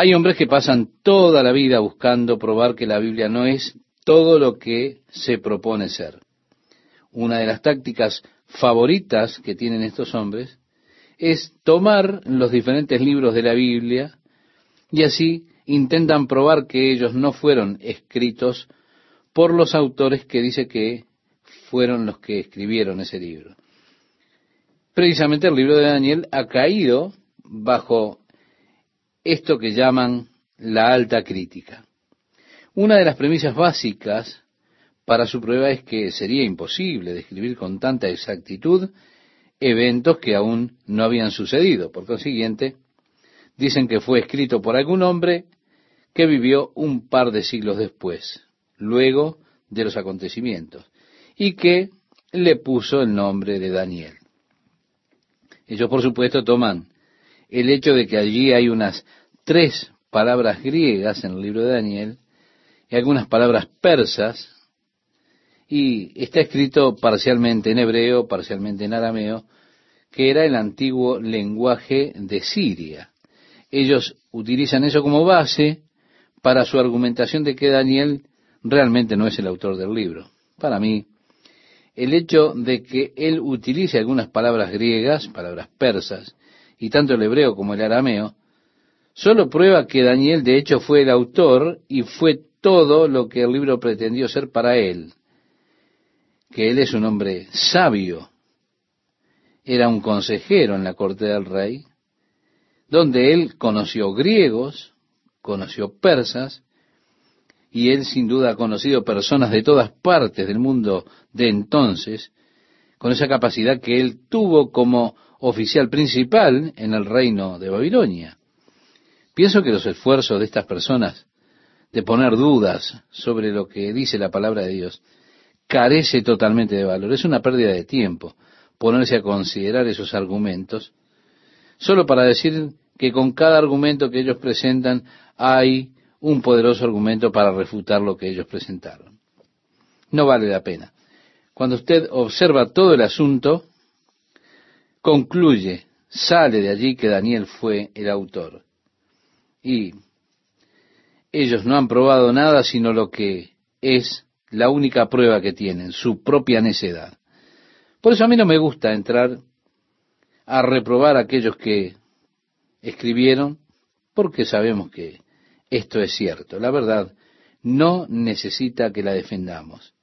Hay hombres que pasan toda la vida buscando probar que la Biblia no es todo lo que se propone ser. Una de las tácticas favoritas que tienen estos hombres es tomar los diferentes libros de la Biblia y así intentan probar que ellos no fueron escritos por los autores que dice que fueron los que escribieron ese libro. Precisamente el libro de Daniel ha caído bajo esto que llaman la alta crítica. Una de las premisas básicas para su prueba es que sería imposible describir con tanta exactitud eventos que aún no habían sucedido. Por consiguiente, dicen que fue escrito por algún hombre que vivió un par de siglos después, luego de los acontecimientos, y que le puso el nombre de Daniel. Ellos, por supuesto, toman el hecho de que allí hay unas tres palabras griegas en el libro de Daniel y algunas palabras persas y está escrito parcialmente en hebreo, parcialmente en arameo, que era el antiguo lenguaje de Siria. Ellos utilizan eso como base para su argumentación de que Daniel realmente no es el autor del libro. Para mí, el hecho de que él utilice algunas palabras griegas, palabras persas, y tanto el hebreo como el arameo, solo prueba que Daniel de hecho fue el autor y fue todo lo que el libro pretendió ser para él que él es un hombre sabio. Era un consejero en la corte del rey, donde él conoció griegos, conoció persas, y él sin duda ha conocido personas de todas partes del mundo de entonces, con esa capacidad que él tuvo como oficial principal en el reino de Babilonia. Pienso que los esfuerzos de estas personas de poner dudas sobre lo que dice la palabra de Dios carece totalmente de valor. Es una pérdida de tiempo ponerse a considerar esos argumentos, solo para decir que con cada argumento que ellos presentan hay un poderoso argumento para refutar lo que ellos presentaron. No vale la pena. Cuando usted observa todo el asunto, concluye, sale de allí que Daniel fue el autor. Y ellos no han probado nada sino lo que es la única prueba que tienen, su propia necedad. Por eso a mí no me gusta entrar a reprobar a aquellos que escribieron, porque sabemos que esto es cierto. La verdad no necesita que la defendamos.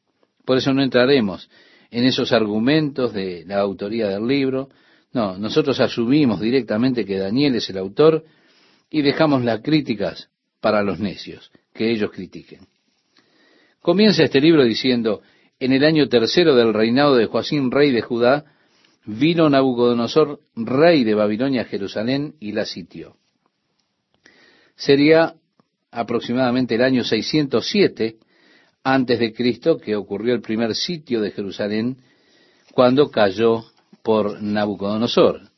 Por eso no entraremos en esos argumentos de la autoría del libro. No, nosotros asumimos directamente que Daniel es el autor y dejamos las críticas para los necios, que ellos critiquen. Comienza este libro diciendo, en el año tercero del reinado de Joacín, rey de Judá, vino Nabucodonosor, rey de Babilonia, a Jerusalén y la sitió. Sería aproximadamente el año 607 antes de Cristo que ocurrió el primer sitio de Jerusalén cuando cayó por Nabucodonosor.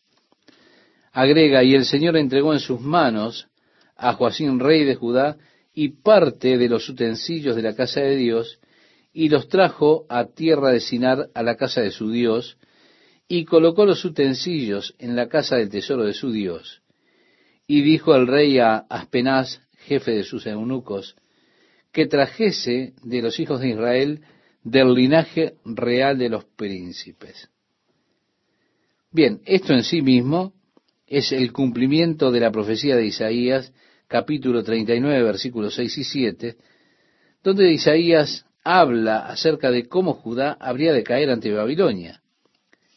Agrega, y el Señor entregó en sus manos a Joacín, rey de Judá, y parte de los utensilios de la casa de Dios, y los trajo a tierra de Sinar, a la casa de su Dios, y colocó los utensilios en la casa del tesoro de su Dios. Y dijo el rey a Aspenaz, jefe de sus eunucos, que trajese de los hijos de Israel del linaje real de los príncipes. Bien, esto en sí mismo es el cumplimiento de la profecía de Isaías capítulo 39, versículos 6 y 7, donde Isaías habla acerca de cómo Judá habría de caer ante Babilonia.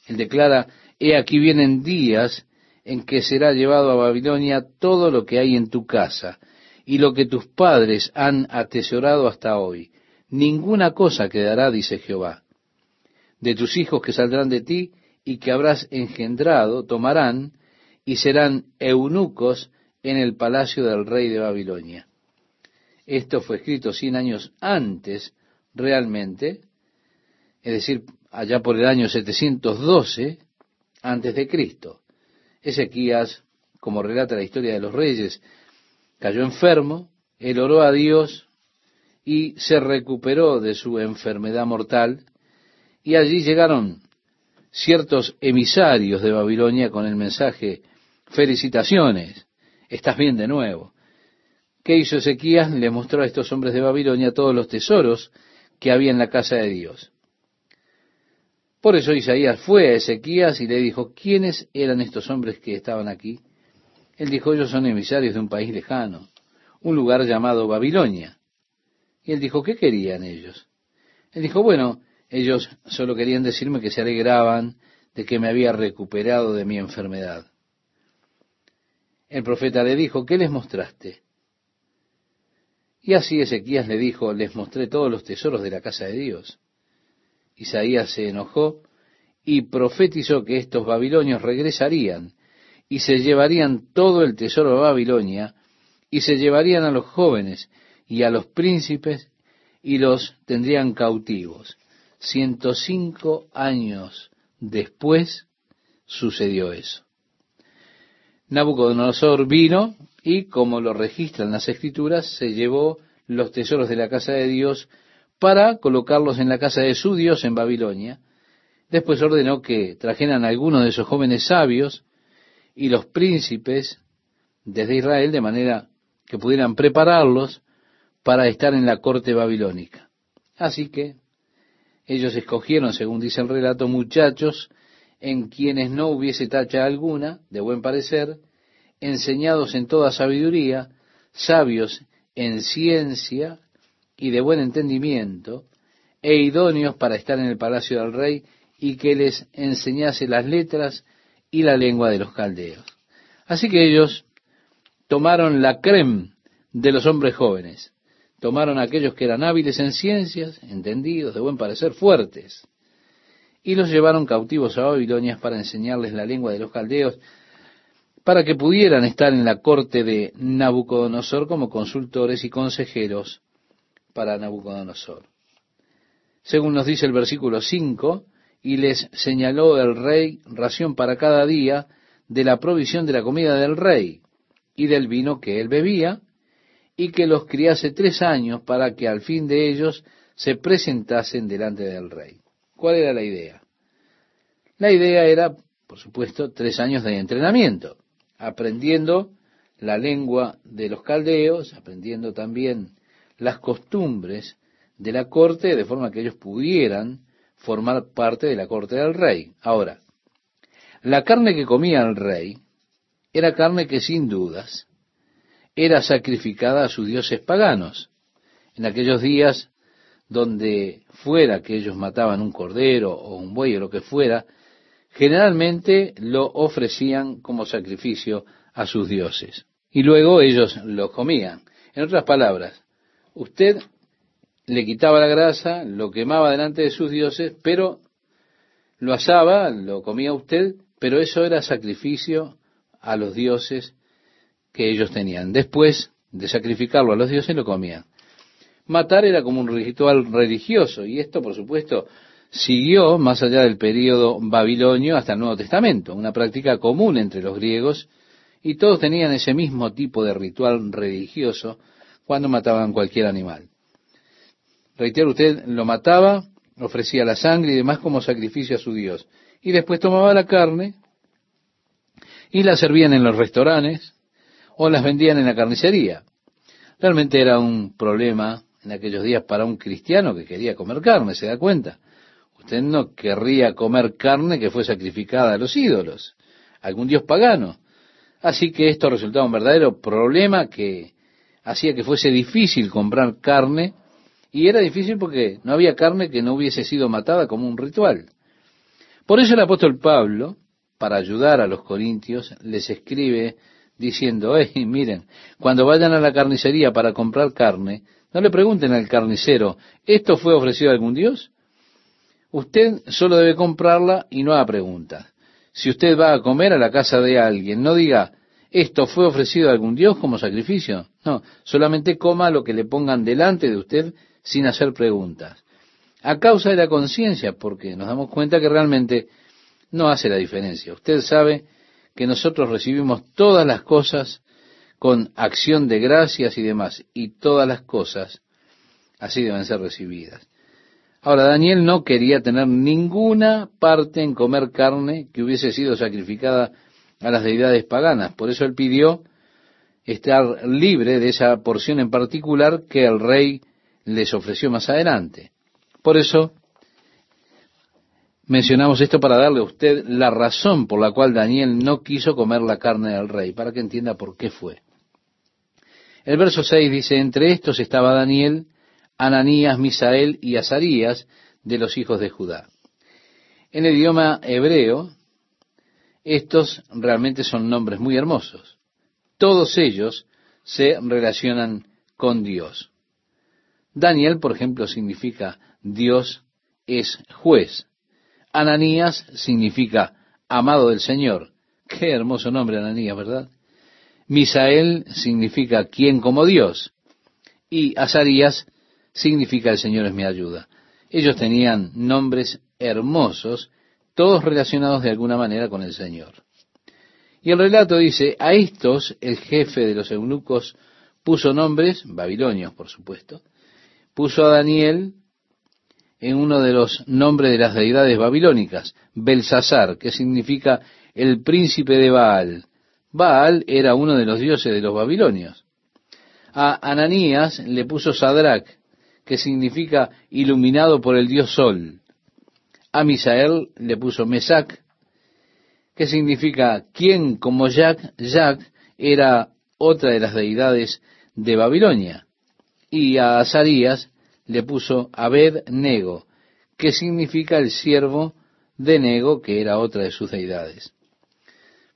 Él declara, he aquí vienen días en que será llevado a Babilonia todo lo que hay en tu casa y lo que tus padres han atesorado hasta hoy. Ninguna cosa quedará, dice Jehová. De tus hijos que saldrán de ti y que habrás engendrado, tomarán y serán eunucos en el palacio del rey de Babilonia. Esto fue escrito cien años antes, realmente, es decir, allá por el año 712 antes de Cristo. Ezequías, como relata la historia de los reyes, cayó enfermo, él oró a Dios y se recuperó de su enfermedad mortal, y allí llegaron ciertos emisarios de Babilonia con el mensaje, felicitaciones, estás bien de nuevo. ¿Qué hizo Ezequías? Le mostró a estos hombres de Babilonia todos los tesoros que había en la casa de Dios. Por eso Isaías fue a Ezequías y le dijo, ¿quiénes eran estos hombres que estaban aquí? Él dijo, ellos son emisarios de un país lejano, un lugar llamado Babilonia. Y él dijo, ¿qué querían ellos? Él dijo, bueno, ellos solo querían decirme que se alegraban de que me había recuperado de mi enfermedad. El profeta le dijo, ¿qué les mostraste? Y así Ezequías le dijo, les mostré todos los tesoros de la casa de Dios. Isaías se enojó y profetizó que estos babilonios regresarían y se llevarían todo el tesoro de Babilonia y se llevarían a los jóvenes y a los príncipes y los tendrían cautivos. Ciento cinco años después sucedió eso. Nabucodonosor vino y, como lo registran las escrituras, se llevó los tesoros de la casa de Dios para colocarlos en la casa de su Dios en Babilonia. Después ordenó que trajeran algunos de esos jóvenes sabios y los príncipes desde Israel de manera que pudieran prepararlos para estar en la corte babilónica. Así que ellos escogieron, según dice el relato, muchachos en quienes no hubiese tacha alguna, de buen parecer, enseñados en toda sabiduría, sabios en ciencia y de buen entendimiento, e idóneos para estar en el palacio del rey y que les enseñase las letras y la lengua de los caldeos. Así que ellos tomaron la crem de los hombres jóvenes, tomaron aquellos que eran hábiles en ciencias, entendidos, de buen parecer, fuertes, y los llevaron cautivos a Babilonia para enseñarles la lengua de los caldeos, para que pudieran estar en la corte de Nabucodonosor como consultores y consejeros para Nabucodonosor. Según nos dice el versículo 5, y les señaló el rey ración para cada día de la provisión de la comida del rey y del vino que él bebía, y que los criase tres años para que al fin de ellos se presentasen delante del rey. ¿Cuál era la idea? La idea era, por supuesto, tres años de entrenamiento, aprendiendo la lengua de los caldeos, aprendiendo también las costumbres de la corte, de forma que ellos pudieran formar parte de la corte del rey. Ahora, la carne que comía el rey era carne que sin dudas era sacrificada a sus dioses paganos. En aquellos días donde fuera que ellos mataban un cordero o un buey o lo que fuera, generalmente lo ofrecían como sacrificio a sus dioses. Y luego ellos lo comían. En otras palabras, usted le quitaba la grasa, lo quemaba delante de sus dioses, pero lo asaba, lo comía usted, pero eso era sacrificio a los dioses que ellos tenían. Después de sacrificarlo a los dioses, lo comían. Matar era como un ritual religioso y esto, por supuesto, siguió más allá del período babilonio hasta el Nuevo Testamento, una práctica común entre los griegos y todos tenían ese mismo tipo de ritual religioso cuando mataban cualquier animal. Reitero, usted lo mataba, ofrecía la sangre y demás como sacrificio a su Dios. Y después tomaba la carne y la servían en los restaurantes o las vendían en la carnicería. Realmente era un problema en aquellos días para un cristiano que quería comer carne, ¿se da cuenta? Usted no querría comer carne que fue sacrificada a los ídolos, a algún dios pagano. Así que esto resultaba un verdadero problema que hacía que fuese difícil comprar carne, y era difícil porque no había carne que no hubiese sido matada como un ritual. Por eso el apóstol Pablo, para ayudar a los corintios, les escribe diciendo, hey, miren, cuando vayan a la carnicería para comprar carne, no le pregunten al carnicero, ¿esto fue ofrecido a algún Dios? Usted solo debe comprarla y no haga preguntas. Si usted va a comer a la casa de alguien, no diga, ¿esto fue ofrecido a algún Dios como sacrificio? No, solamente coma lo que le pongan delante de usted sin hacer preguntas. A causa de la conciencia, porque nos damos cuenta que realmente no hace la diferencia. Usted sabe que nosotros recibimos todas las cosas con acción de gracias y demás, y todas las cosas así deben ser recibidas. Ahora, Daniel no quería tener ninguna parte en comer carne que hubiese sido sacrificada a las deidades paganas, por eso él pidió estar libre de esa porción en particular que el rey les ofreció más adelante. Por eso mencionamos esto para darle a usted la razón por la cual Daniel no quiso comer la carne del rey, para que entienda por qué fue. El verso 6 dice, entre estos estaba Daniel, Ananías, Misael y Azarías de los hijos de Judá. En el idioma hebreo, estos realmente son nombres muy hermosos. Todos ellos se relacionan con Dios. Daniel, por ejemplo, significa Dios es juez. Ananías significa amado del Señor. Qué hermoso nombre, Ananías, ¿verdad? Misael significa quien como Dios. Y Azarías significa el Señor es mi ayuda. Ellos tenían nombres hermosos, todos relacionados de alguna manera con el Señor. Y el relato dice, a estos el jefe de los eunucos puso nombres, babilonios por supuesto, puso a Daniel en uno de los nombres de las deidades babilónicas, Belsasar, que significa el príncipe de Baal. Baal era uno de los dioses de los babilonios. A Ananías le puso Sadrach, que significa iluminado por el dios Sol. A Misael le puso Mesac, que significa quien como Jac, Jac era otra de las deidades de Babilonia y a Azarías le puso Abed Nego, que significa el siervo de Nego, que era otra de sus deidades.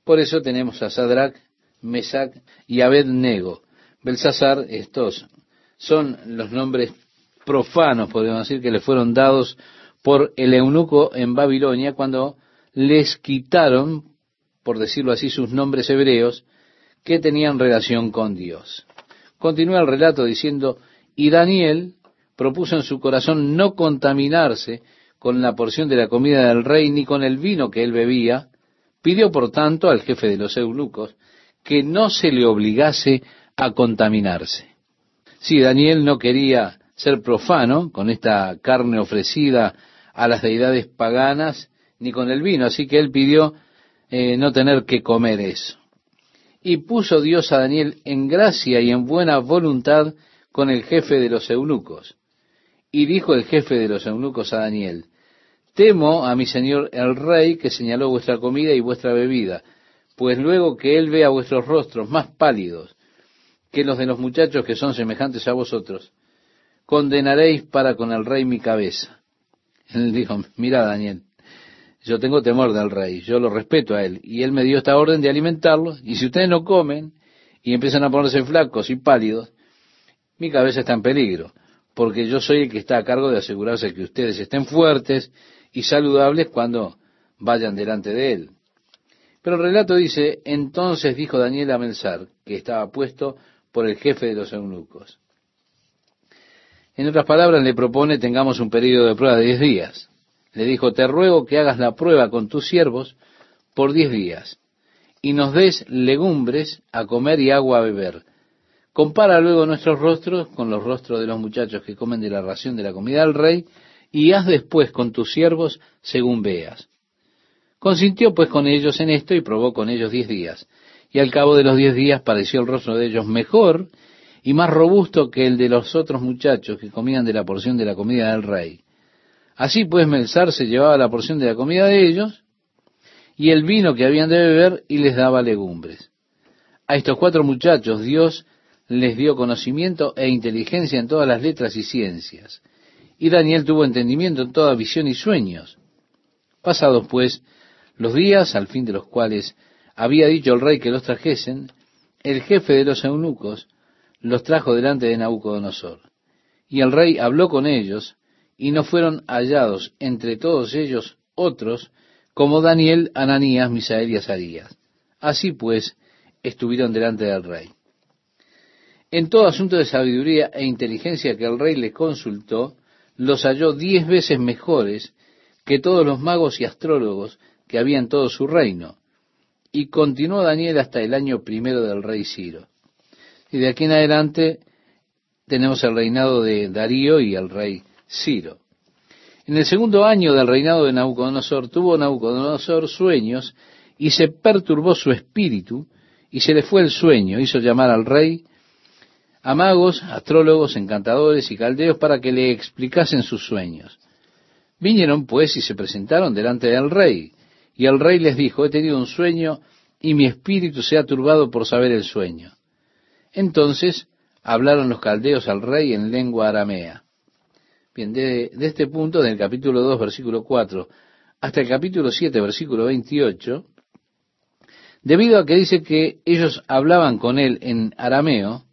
Por eso tenemos a Sadrach, Mesac y Abed Nego. Belsasar, estos son los nombres profanos, podemos decir, que le fueron dados por el eunuco en Babilonia cuando les quitaron, por decirlo así, sus nombres hebreos que tenían relación con Dios. Continúa el relato diciendo, y Daniel propuso en su corazón no contaminarse con la porción de la comida del rey ni con el vino que él bebía, pidió por tanto al jefe de los eunucos que no se le obligase a contaminarse. Si Daniel no quería ser profano con esta carne ofrecida a las deidades paganas, ni con el vino, así que él pidió eh, no tener que comer eso. Y puso Dios a Daniel en gracia y en buena voluntad con el jefe de los eunucos. Y dijo el jefe de los eunucos a Daniel, Temo a mi señor el rey que señaló vuestra comida y vuestra bebida, pues luego que él vea vuestros rostros más pálidos que los de los muchachos que son semejantes a vosotros, condenaréis para con el rey mi cabeza. Él dijo, mira Daniel, yo tengo temor del rey, yo lo respeto a él, y él me dio esta orden de alimentarlos, y si ustedes no comen y empiezan a ponerse flacos y pálidos, mi cabeza está en peligro, porque yo soy el que está a cargo de asegurarse que ustedes estén fuertes y saludables cuando vayan delante de él. Pero el relato dice, entonces dijo Daniel a Melsar, que estaba puesto por el jefe de los eunucos. En otras palabras, le propone tengamos un periodo de prueba de diez días. Le dijo, te ruego que hagas la prueba con tus siervos por diez días y nos des legumbres a comer y agua a beber. Compara luego nuestros rostros con los rostros de los muchachos que comen de la ración de la comida del rey y haz después con tus siervos según veas. Consintió pues con ellos en esto y probó con ellos diez días. Y al cabo de los diez días pareció el rostro de ellos mejor y más robusto que el de los otros muchachos que comían de la porción de la comida del rey. Así pues Melzar se llevaba la porción de la comida de ellos y el vino que habían de beber y les daba legumbres. A estos cuatro muchachos Dios les dio conocimiento e inteligencia en todas las letras y ciencias. Y Daniel tuvo entendimiento en toda visión y sueños. Pasados pues los días, al fin de los cuales había dicho el rey que los trajesen, el jefe de los eunucos los trajo delante de Nabucodonosor. Y el rey habló con ellos, y no fueron hallados entre todos ellos otros como Daniel, Ananías, Misael y Azarías. Así pues, estuvieron delante del rey. En todo asunto de sabiduría e inteligencia que el rey le consultó, los halló diez veces mejores que todos los magos y astrólogos que había en todo su reino. Y continuó Daniel hasta el año primero del rey Ciro. Y de aquí en adelante tenemos el reinado de Darío y el rey Ciro. En el segundo año del reinado de Nabucodonosor tuvo Nabucodonosor sueños y se perturbó su espíritu y se le fue el sueño. Hizo llamar al rey a magos, astrólogos, encantadores y caldeos para que le explicasen sus sueños. Vinieron pues y se presentaron delante del rey. Y el rey les dijo, he tenido un sueño y mi espíritu se ha turbado por saber el sueño. Entonces hablaron los caldeos al rey en lengua aramea. Bien, de, este punto, del capítulo 2, versículo 4, hasta el capítulo 7, versículo 28, debido a que dice que ellos hablaban con él en arameo,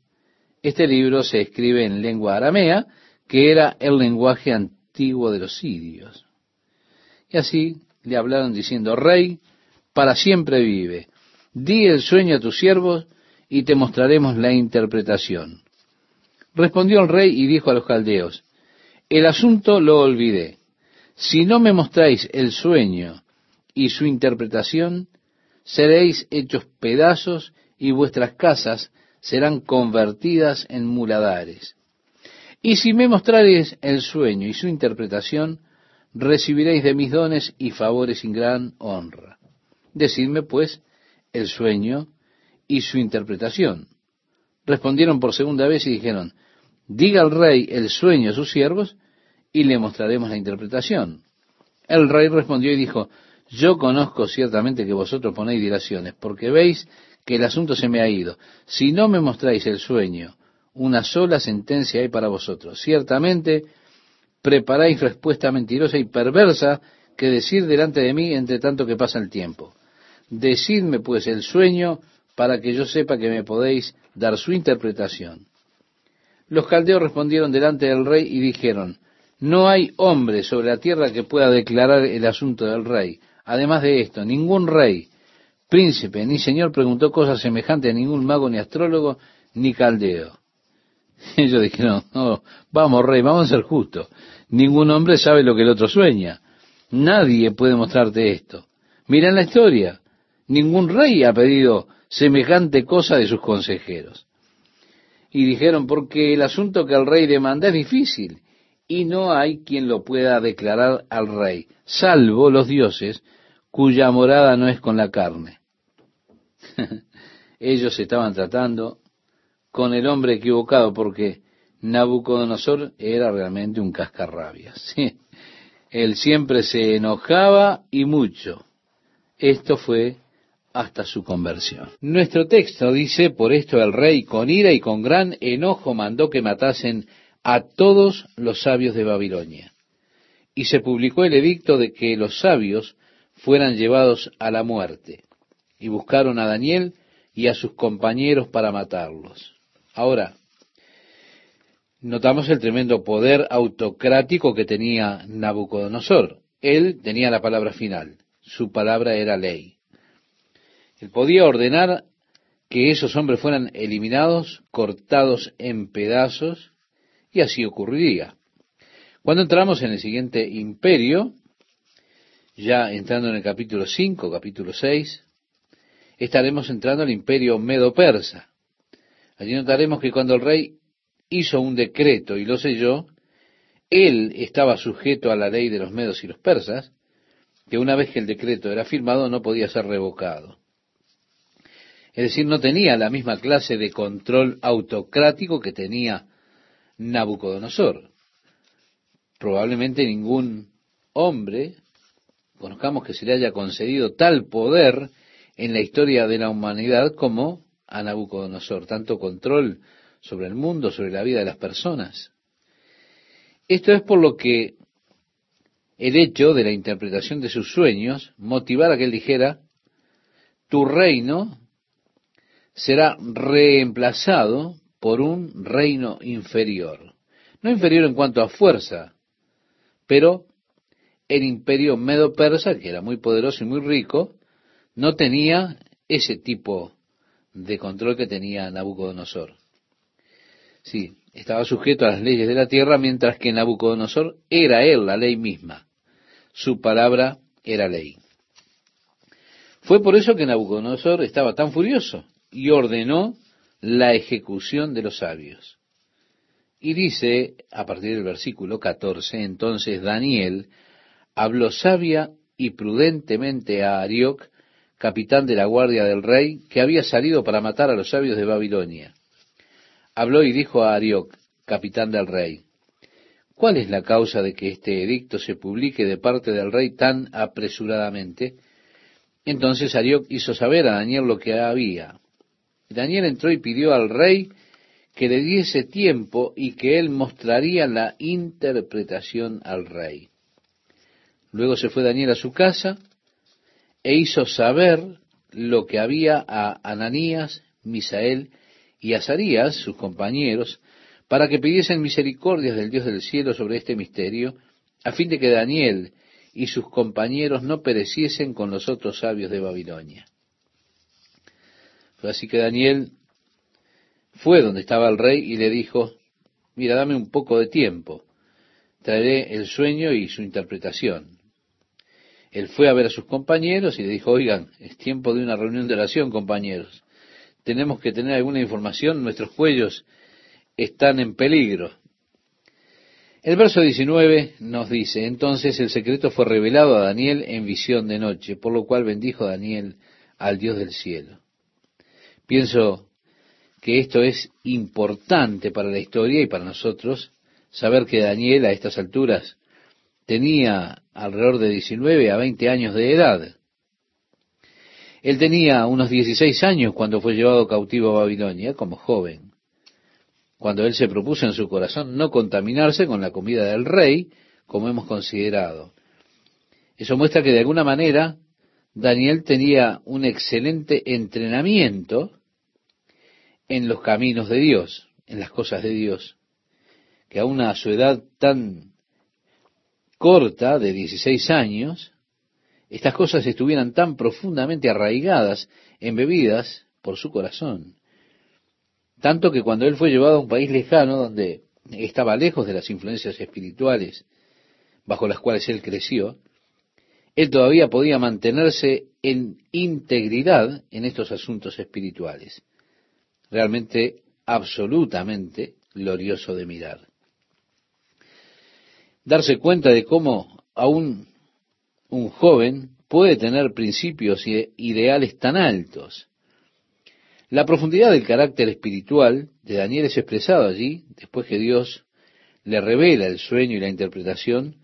este libro se escribe en lengua aramea, que era el lenguaje antiguo de los sirios. Y así le hablaron diciendo, Rey, para siempre vive, di el sueño a tus siervos y te mostraremos la interpretación. Respondió el rey y dijo a los caldeos, el asunto lo olvidé. Si no me mostráis el sueño y su interpretación, seréis hechos pedazos y vuestras casas serán convertidas en muladares. Y si me mostráis el sueño y su interpretación, recibiréis de mis dones y favores sin gran honra. Decidme, pues, el sueño y su interpretación. Respondieron por segunda vez y dijeron, diga al rey el sueño a sus siervos y le mostraremos la interpretación. El rey respondió y dijo, yo conozco ciertamente que vosotros ponéis dilaciones, porque veis que el asunto se me ha ido. Si no me mostráis el sueño, una sola sentencia hay para vosotros. Ciertamente preparáis respuesta mentirosa y perversa que decir delante de mí entre tanto que pasa el tiempo. Decidme pues el sueño para que yo sepa que me podéis dar su interpretación. Los caldeos respondieron delante del rey y dijeron, no hay hombre sobre la tierra que pueda declarar el asunto del rey. Además de esto, ningún rey, príncipe ni señor preguntó cosas semejantes a ningún mago ni astrólogo ni caldeo. Ellos dijeron, no, vamos rey, vamos a ser justos. Ningún hombre sabe lo que el otro sueña. Nadie puede mostrarte esto. Mira en la historia. Ningún rey ha pedido semejante cosa de sus consejeros. Y dijeron, porque el asunto que el rey demanda es difícil y no hay quien lo pueda declarar al rey, salvo los dioses cuya morada no es con la carne. Ellos estaban tratando con el hombre equivocado porque Nabucodonosor era realmente un cascarrabias. Él siempre se enojaba y mucho. Esto fue hasta su conversión. Nuestro texto dice, por esto el rey con ira y con gran enojo mandó que matasen a todos los sabios de Babilonia. Y se publicó el edicto de que los sabios fueran llevados a la muerte. Y buscaron a Daniel y a sus compañeros para matarlos. Ahora, notamos el tremendo poder autocrático que tenía Nabucodonosor. Él tenía la palabra final. Su palabra era ley. Él podía ordenar que esos hombres fueran eliminados, cortados en pedazos, y así ocurriría. Cuando entramos en el siguiente imperio, ya entrando en el capítulo 5, capítulo 6, estaremos entrando al imperio medo-persa. Allí notaremos que cuando el rey hizo un decreto y lo selló, él estaba sujeto a la ley de los medos y los persas, que una vez que el decreto era firmado no podía ser revocado. Es decir, no tenía la misma clase de control autocrático que tenía Nabucodonosor. Probablemente ningún hombre conozcamos que se le haya concedido tal poder en la historia de la humanidad como a Nabucodonosor, tanto control sobre el mundo, sobre la vida de las personas. Esto es por lo que el hecho de la interpretación de sus sueños motivara que él dijera, tu reino será reemplazado por un reino inferior. No inferior en cuanto a fuerza, pero el imperio medo-persa, que era muy poderoso y muy rico, no tenía ese tipo de control que tenía Nabucodonosor. Sí, estaba sujeto a las leyes de la tierra, mientras que Nabucodonosor era él la ley misma. Su palabra era ley. Fue por eso que Nabucodonosor estaba tan furioso y ordenó la ejecución de los sabios. Y dice, a partir del versículo 14, entonces Daniel habló sabia y prudentemente a Arioc, capitán de la guardia del rey, que había salido para matar a los sabios de Babilonia. Habló y dijo a Arioc, capitán del rey, ¿cuál es la causa de que este edicto se publique de parte del rey tan apresuradamente? Entonces Arioc hizo saber a Daniel lo que había. Daniel entró y pidió al rey que le diese tiempo y que él mostraría la interpretación al rey. Luego se fue Daniel a su casa e hizo saber lo que había a Ananías, Misael y Azarías, sus compañeros, para que pidiesen misericordias del Dios del cielo sobre este misterio, a fin de que Daniel y sus compañeros no pereciesen con los otros sabios de Babilonia. Así que Daniel fue donde estaba el rey y le dijo, mira, dame un poco de tiempo, traeré el sueño y su interpretación. Él fue a ver a sus compañeros y le dijo, oigan, es tiempo de una reunión de oración, compañeros. Tenemos que tener alguna información, nuestros cuellos están en peligro. El verso 19 nos dice, entonces el secreto fue revelado a Daniel en visión de noche, por lo cual bendijo Daniel al Dios del cielo. Pienso que esto es importante para la historia y para nosotros, saber que Daniel a estas alturas tenía alrededor de 19 a 20 años de edad. Él tenía unos 16 años cuando fue llevado cautivo a Babilonia como joven, cuando él se propuso en su corazón no contaminarse con la comida del rey, como hemos considerado. Eso muestra que de alguna manera Daniel tenía un excelente entrenamiento en los caminos de Dios, en las cosas de Dios, que aún a su edad tan corta, de 16 años, estas cosas estuvieran tan profundamente arraigadas, embebidas por su corazón. Tanto que cuando él fue llevado a un país lejano, donde estaba lejos de las influencias espirituales bajo las cuales él creció, él todavía podía mantenerse en integridad en estos asuntos espirituales realmente absolutamente glorioso de mirar. Darse cuenta de cómo aún un joven puede tener principios e ideales tan altos. La profundidad del carácter espiritual de Daniel es expresado allí, después que Dios le revela el sueño y la interpretación,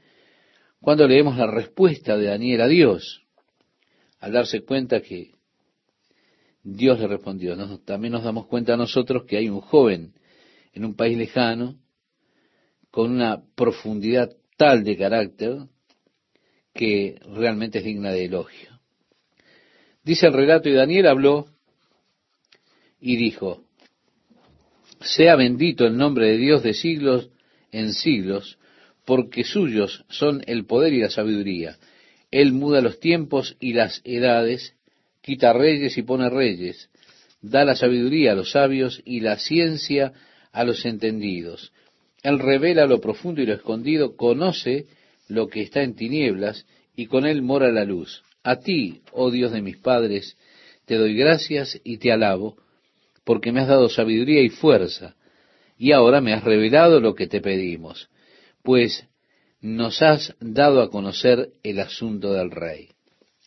cuando leemos la respuesta de Daniel a Dios, al darse cuenta que Dios le respondió. también nos damos cuenta nosotros que hay un joven en un país lejano con una profundidad tal de carácter que realmente es digna de elogio. Dice el relato y Daniel habló y dijo, sea bendito el nombre de Dios de siglos en siglos, porque suyos son el poder y la sabiduría. Él muda los tiempos y las edades, quita reyes y pone reyes, da la sabiduría a los sabios y la ciencia a los entendidos. Él revela lo profundo y lo escondido, conoce lo que está en tinieblas y con él mora la luz. A ti, oh Dios de mis padres, te doy gracias y te alabo, porque me has dado sabiduría y fuerza, y ahora me has revelado lo que te pedimos, pues nos has dado a conocer el asunto del rey.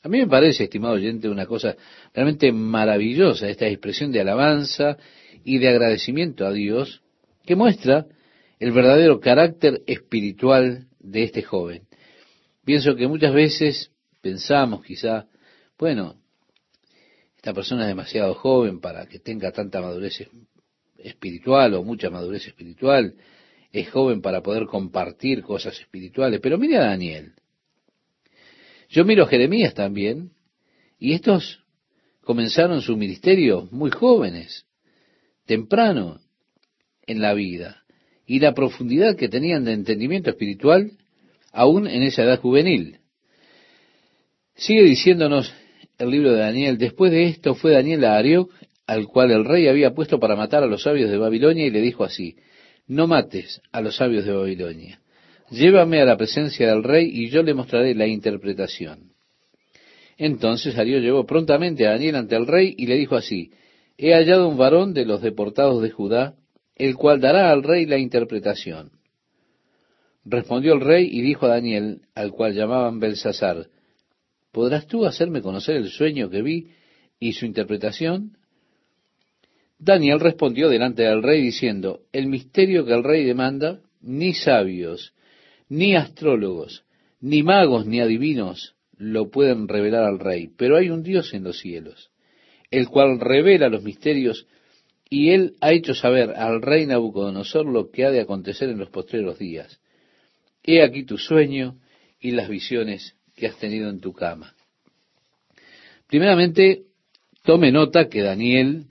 A mí me parece, estimado oyente, una cosa realmente maravillosa esta expresión de alabanza y de agradecimiento a Dios que muestra el verdadero carácter espiritual de este joven. Pienso que muchas veces pensamos quizá, bueno, esta persona es demasiado joven para que tenga tanta madurez espiritual o mucha madurez espiritual, es joven para poder compartir cosas espirituales, pero mire a Daniel. Yo miro a Jeremías también, y estos comenzaron su ministerio muy jóvenes, temprano en la vida, y la profundidad que tenían de entendimiento espiritual aún en esa edad juvenil. Sigue diciéndonos el libro de Daniel, después de esto fue Daniel a Arioc, al cual el rey había puesto para matar a los sabios de Babilonia, y le dijo así, no mates a los sabios de Babilonia llévame a la presencia del rey y yo le mostraré la interpretación. Entonces Darío llevó prontamente a Daniel ante el rey y le dijo así, he hallado un varón de los deportados de Judá, el cual dará al rey la interpretación. Respondió el rey y dijo a Daniel, al cual llamaban Belsasar, ¿podrás tú hacerme conocer el sueño que vi y su interpretación? Daniel respondió delante del rey diciendo, el misterio que el rey demanda, ni sabios, ni astrólogos, ni magos, ni adivinos lo pueden revelar al rey, pero hay un Dios en los cielos, el cual revela los misterios, y él ha hecho saber al rey Nabucodonosor lo que ha de acontecer en los postreros días. He aquí tu sueño y las visiones que has tenido en tu cama. Primeramente, tome nota que Daniel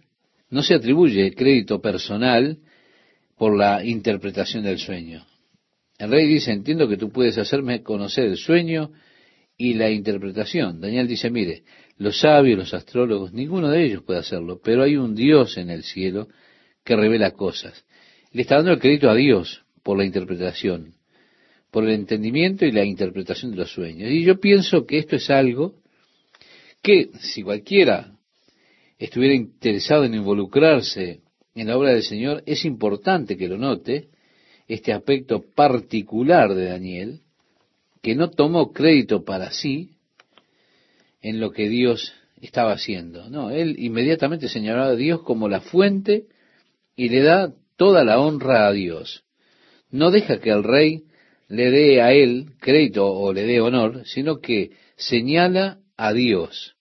no se atribuye crédito personal por la interpretación del sueño. El rey dice, entiendo que tú puedes hacerme conocer el sueño y la interpretación. Daniel dice, mire, los sabios, los astrólogos, ninguno de ellos puede hacerlo, pero hay un Dios en el cielo que revela cosas. Le está dando el crédito a Dios por la interpretación, por el entendimiento y la interpretación de los sueños. Y yo pienso que esto es algo que si cualquiera estuviera interesado en involucrarse en la obra del Señor, es importante que lo note, este aspecto particular de Daniel, que no tomó crédito para sí en lo que Dios estaba haciendo. No, él inmediatamente señaló a Dios como la fuente y le da toda la honra a Dios. No deja que el rey le dé a él crédito o le dé honor, sino que señala a Dios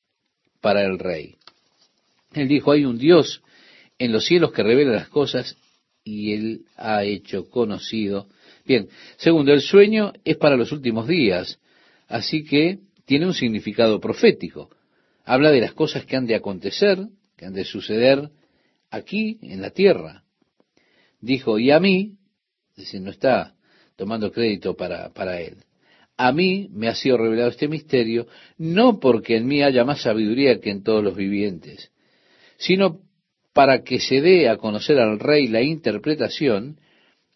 para el rey. Él dijo, hay un Dios en los cielos que revela las cosas y él ha hecho conocido. Bien, segundo, el sueño es para los últimos días, así que tiene un significado profético. Habla de las cosas que han de acontecer, que han de suceder aquí en la tierra. Dijo, y a mí, es no está tomando crédito para, para él, a mí me ha sido revelado este misterio, no porque en mí haya más sabiduría que en todos los vivientes, sino para que se dé a conocer al rey la interpretación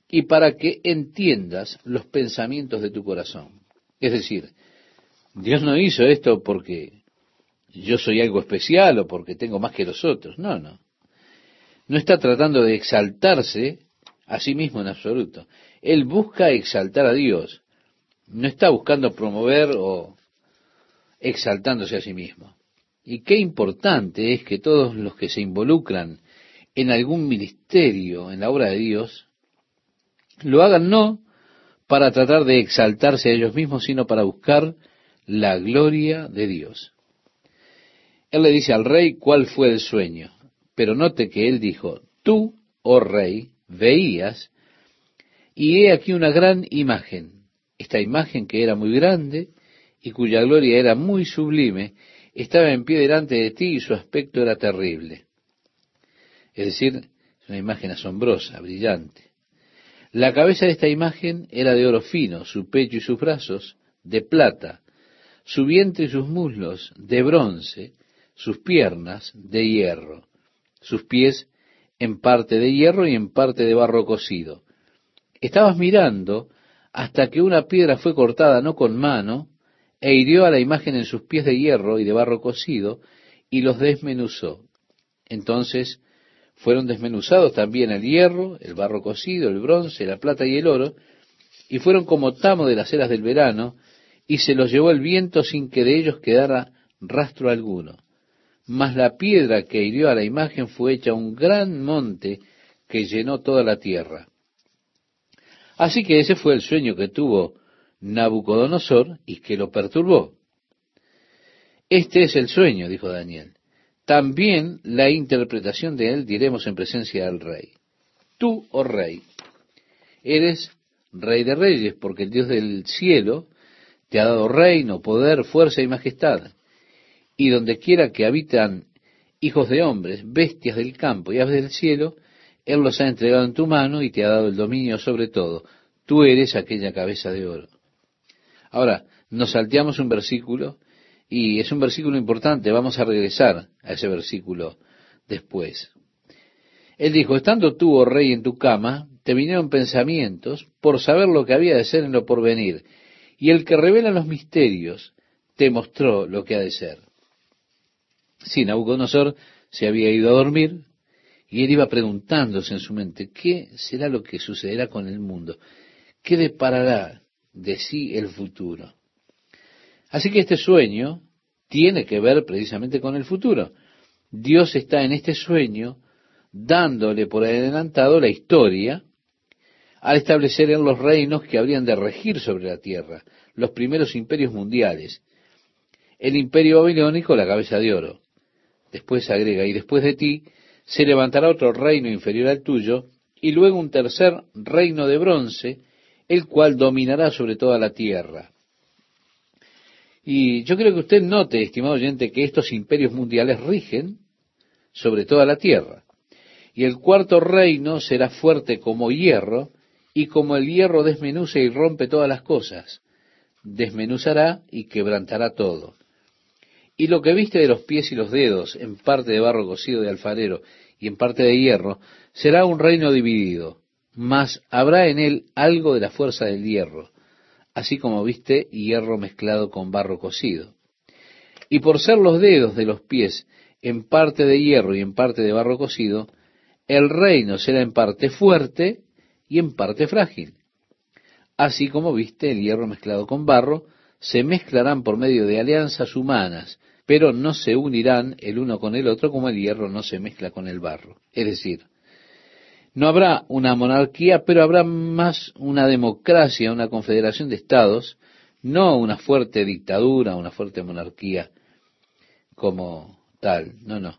y para que entiendas los pensamientos de tu corazón. Es decir, Dios no hizo esto porque yo soy algo especial o porque tengo más que los otros. No, no. No está tratando de exaltarse a sí mismo en absoluto. Él busca exaltar a Dios. No está buscando promover o exaltándose a sí mismo. Y qué importante es que todos los que se involucran en algún ministerio en la obra de Dios, lo hagan no para tratar de exaltarse a ellos mismos, sino para buscar la gloria de Dios. Él le dice al rey cuál fue el sueño, pero note que él dijo, tú, oh rey, veías, y he aquí una gran imagen, esta imagen que era muy grande y cuya gloria era muy sublime, estaba en pie delante de ti y su aspecto era terrible. Es decir, es una imagen asombrosa, brillante. La cabeza de esta imagen era de oro fino, su pecho y sus brazos de plata, su vientre y sus muslos de bronce, sus piernas de hierro, sus pies en parte de hierro y en parte de barro cocido. Estabas mirando hasta que una piedra fue cortada no con mano, e hirió a la imagen en sus pies de hierro y de barro cocido, y los desmenuzó. Entonces fueron desmenuzados también el hierro, el barro cocido, el bronce, la plata y el oro, y fueron como tamo de las eras del verano, y se los llevó el viento sin que de ellos quedara rastro alguno. Mas la piedra que hirió a la imagen fue hecha un gran monte que llenó toda la tierra. Así que ese fue el sueño que tuvo Nabucodonosor y que lo perturbó. Este es el sueño, dijo Daniel. También la interpretación de él diremos en presencia del rey. Tú, oh rey, eres rey de reyes, porque el Dios del cielo te ha dado reino, poder, fuerza y majestad. Y donde quiera que habitan hijos de hombres, bestias del campo y aves del cielo, Él los ha entregado en tu mano y te ha dado el dominio sobre todo. Tú eres aquella cabeza de oro. Ahora, nos salteamos un versículo y es un versículo importante, vamos a regresar a ese versículo después. Él dijo, estando tú, oh rey, en tu cama, te vinieron pensamientos por saber lo que había de ser en lo porvenir, y el que revela los misterios te mostró lo que ha de ser. Sí, Nabucodonosor se había ido a dormir, y él iba preguntándose en su mente, ¿qué será lo que sucederá con el mundo? ¿Qué deparará de sí el futuro. Así que este sueño tiene que ver precisamente con el futuro. Dios está en este sueño dándole por adelantado la historia al establecer en los reinos que habrían de regir sobre la tierra, los primeros imperios mundiales. El imperio babilónico, la cabeza de oro. Después agrega, y después de ti se levantará otro reino inferior al tuyo, y luego un tercer reino de bronce, el cual dominará sobre toda la tierra. Y yo creo que usted note, estimado oyente, que estos imperios mundiales rigen sobre toda la tierra. Y el cuarto reino será fuerte como hierro, y como el hierro desmenuza y rompe todas las cosas, desmenuzará y quebrantará todo. Y lo que viste de los pies y los dedos, en parte de barro cocido de alfarero y en parte de hierro, será un reino dividido, mas habrá en él algo de la fuerza del hierro, así como viste hierro mezclado con barro cocido. Y por ser los dedos de los pies en parte de hierro y en parte de barro cocido, el reino será en parte fuerte y en parte frágil. Así como viste el hierro mezclado con barro, se mezclarán por medio de alianzas humanas, pero no se unirán el uno con el otro como el hierro no se mezcla con el barro. Es decir, no habrá una monarquía, pero habrá más una democracia, una confederación de estados, no una fuerte dictadura, una fuerte monarquía como tal. No, no.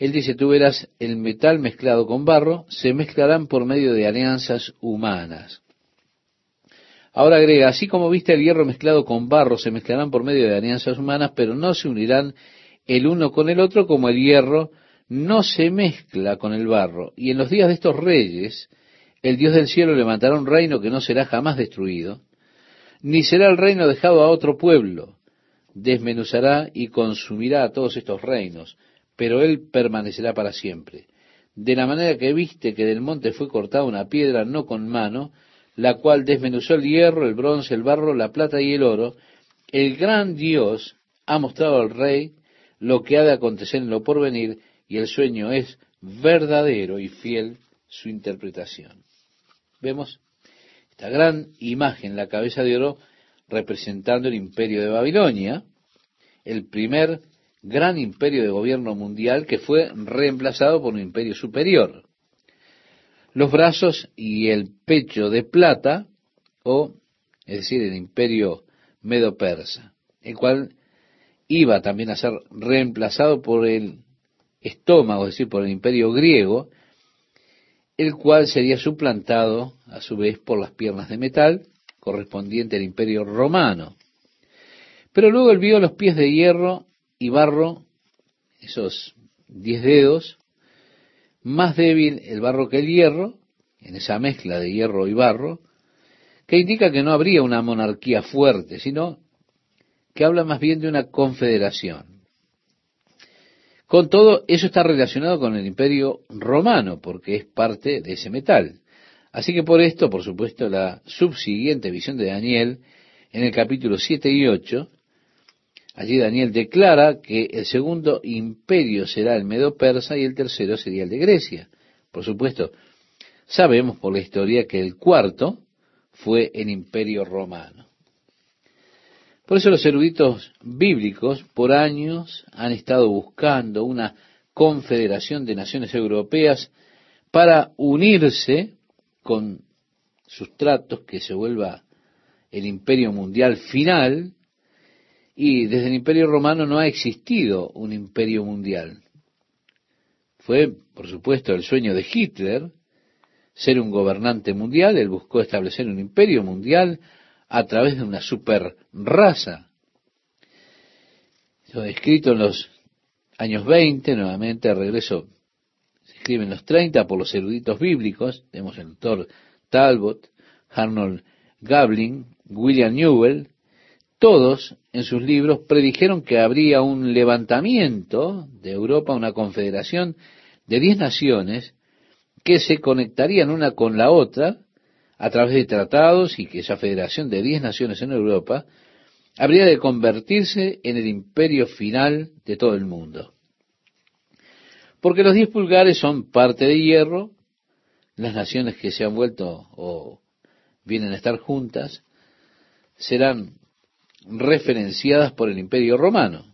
Él dice, tú verás el metal mezclado con barro, se mezclarán por medio de alianzas humanas. Ahora agrega, así como viste el hierro mezclado con barro, se mezclarán por medio de alianzas humanas, pero no se unirán el uno con el otro como el hierro no se mezcla con el barro. Y en los días de estos reyes, el Dios del cielo levantará un reino que no será jamás destruido, ni será el reino dejado a otro pueblo. Desmenuzará y consumirá a todos estos reinos, pero él permanecerá para siempre. De la manera que viste que del monte fue cortada una piedra no con mano, la cual desmenuzó el hierro, el bronce, el barro, la plata y el oro, el gran Dios ha mostrado al rey lo que ha de acontecer en lo porvenir, y el sueño es verdadero y fiel su interpretación. Vemos esta gran imagen, la cabeza de oro, representando el imperio de Babilonia, el primer gran imperio de gobierno mundial que fue reemplazado por un imperio superior. Los brazos y el pecho de plata, o, es decir, el imperio medo-persa, el cual iba también a ser reemplazado por el estómago, es decir, por el imperio griego, el cual sería suplantado a su vez por las piernas de metal, correspondiente al imperio romano. Pero luego él vio los pies de hierro y barro, esos diez dedos, más débil el barro que el hierro, en esa mezcla de hierro y barro, que indica que no habría una monarquía fuerte, sino que habla más bien de una confederación. Con todo, eso está relacionado con el imperio romano, porque es parte de ese metal. Así que por esto, por supuesto, la subsiguiente visión de Daniel, en el capítulo 7 y 8, allí Daniel declara que el segundo imperio será el medo-persa y el tercero sería el de Grecia. Por supuesto, sabemos por la historia que el cuarto fue el imperio romano. Por eso los eruditos bíblicos por años han estado buscando una confederación de naciones europeas para unirse con sus tratos que se vuelva el imperio mundial final y desde el imperio romano no ha existido un imperio mundial. Fue, por supuesto, el sueño de Hitler ser un gobernante mundial, él buscó establecer un imperio mundial a través de una super raza. Eso escrito en los años 20, nuevamente regreso, se escribe en los 30 por los eruditos bíblicos, tenemos el doctor Talbot, Arnold Gabling, William Newell, todos en sus libros predijeron que habría un levantamiento de Europa, una confederación de diez naciones que se conectarían una con la otra a través de tratados y que esa federación de diez naciones en Europa habría de convertirse en el imperio final de todo el mundo. Porque los diez pulgares son parte de hierro, las naciones que se han vuelto o vienen a estar juntas serán referenciadas por el imperio romano.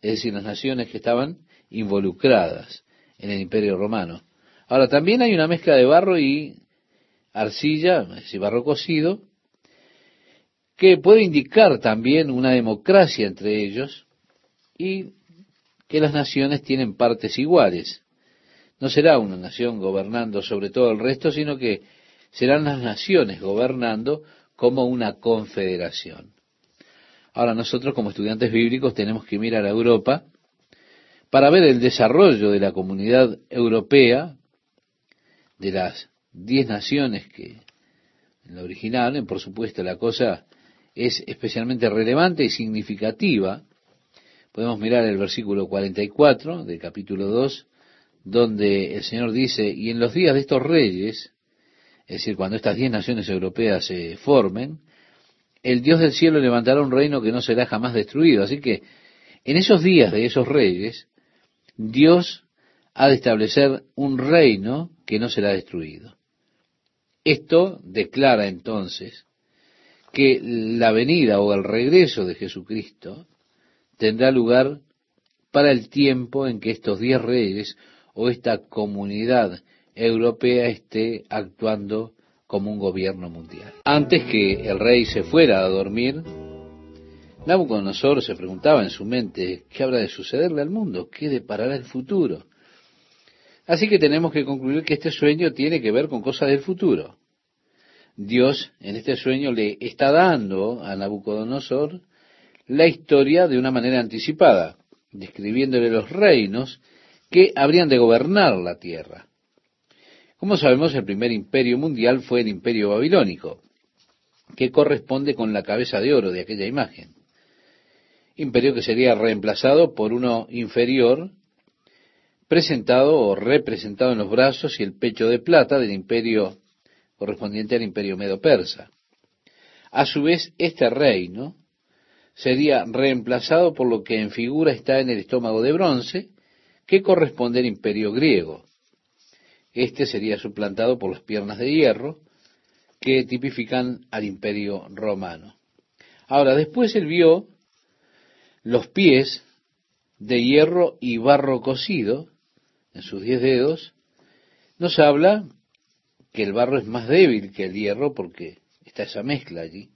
es decir, las naciones que estaban involucradas en el imperio romano. Ahora, también hay una mezcla de barro y arcilla, es decir, barro cocido, que puede indicar también una democracia entre ellos y que las naciones tienen partes iguales. No será una nación gobernando sobre todo el resto, sino que serán las naciones gobernando como una confederación. Ahora nosotros como estudiantes bíblicos tenemos que mirar a Europa para ver el desarrollo de la comunidad europea, de las diez naciones que en la original, por supuesto la cosa es especialmente relevante y significativa. Podemos mirar el versículo 44 del capítulo 2, donde el Señor dice, y en los días de estos reyes, es decir, cuando estas diez naciones europeas se formen, el Dios del cielo levantará un reino que no será jamás destruido. Así que en esos días de esos reyes, Dios ha de establecer un reino que no será destruido. Esto declara entonces que la venida o el regreso de Jesucristo tendrá lugar para el tiempo en que estos diez reyes o esta comunidad europea esté actuando como un gobierno mundial. Antes que el rey se fuera a dormir, Nabucodonosor se preguntaba en su mente, ¿qué habrá de sucederle al mundo? ¿Qué deparará el futuro? Así que tenemos que concluir que este sueño tiene que ver con cosas del futuro. Dios en este sueño le está dando a Nabucodonosor la historia de una manera anticipada, describiéndole los reinos que habrían de gobernar la tierra. Como sabemos, el primer imperio mundial fue el imperio babilónico, que corresponde con la cabeza de oro de aquella imagen. Imperio que sería reemplazado por uno inferior, presentado o representado en los brazos y el pecho de plata del imperio correspondiente al imperio medo-persa. A su vez, este reino sería reemplazado por lo que en figura está en el estómago de bronce, que corresponde al imperio griego. Este sería suplantado por las piernas de hierro, que tipifican al imperio romano. Ahora, después él vio los pies de hierro y barro cocido en sus diez dedos. Nos habla que el barro es más débil que el hierro porque está esa mezcla allí.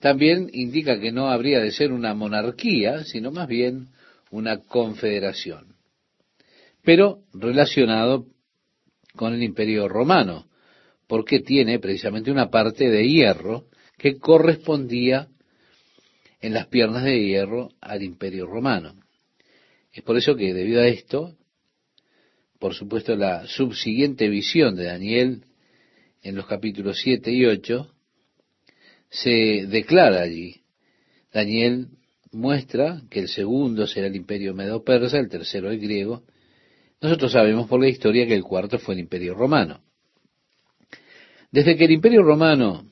También indica que no habría de ser una monarquía, sino más bien una confederación. Pero relacionado con el imperio romano, porque tiene precisamente una parte de hierro que correspondía en las piernas de hierro al imperio romano. Es por eso que debido a esto, por supuesto la subsiguiente visión de Daniel en los capítulos 7 y 8, se declara allí. Daniel muestra que el segundo será el imperio medo-persa, el tercero el griego. Nosotros sabemos por la historia que el cuarto fue el imperio romano. Desde que el imperio romano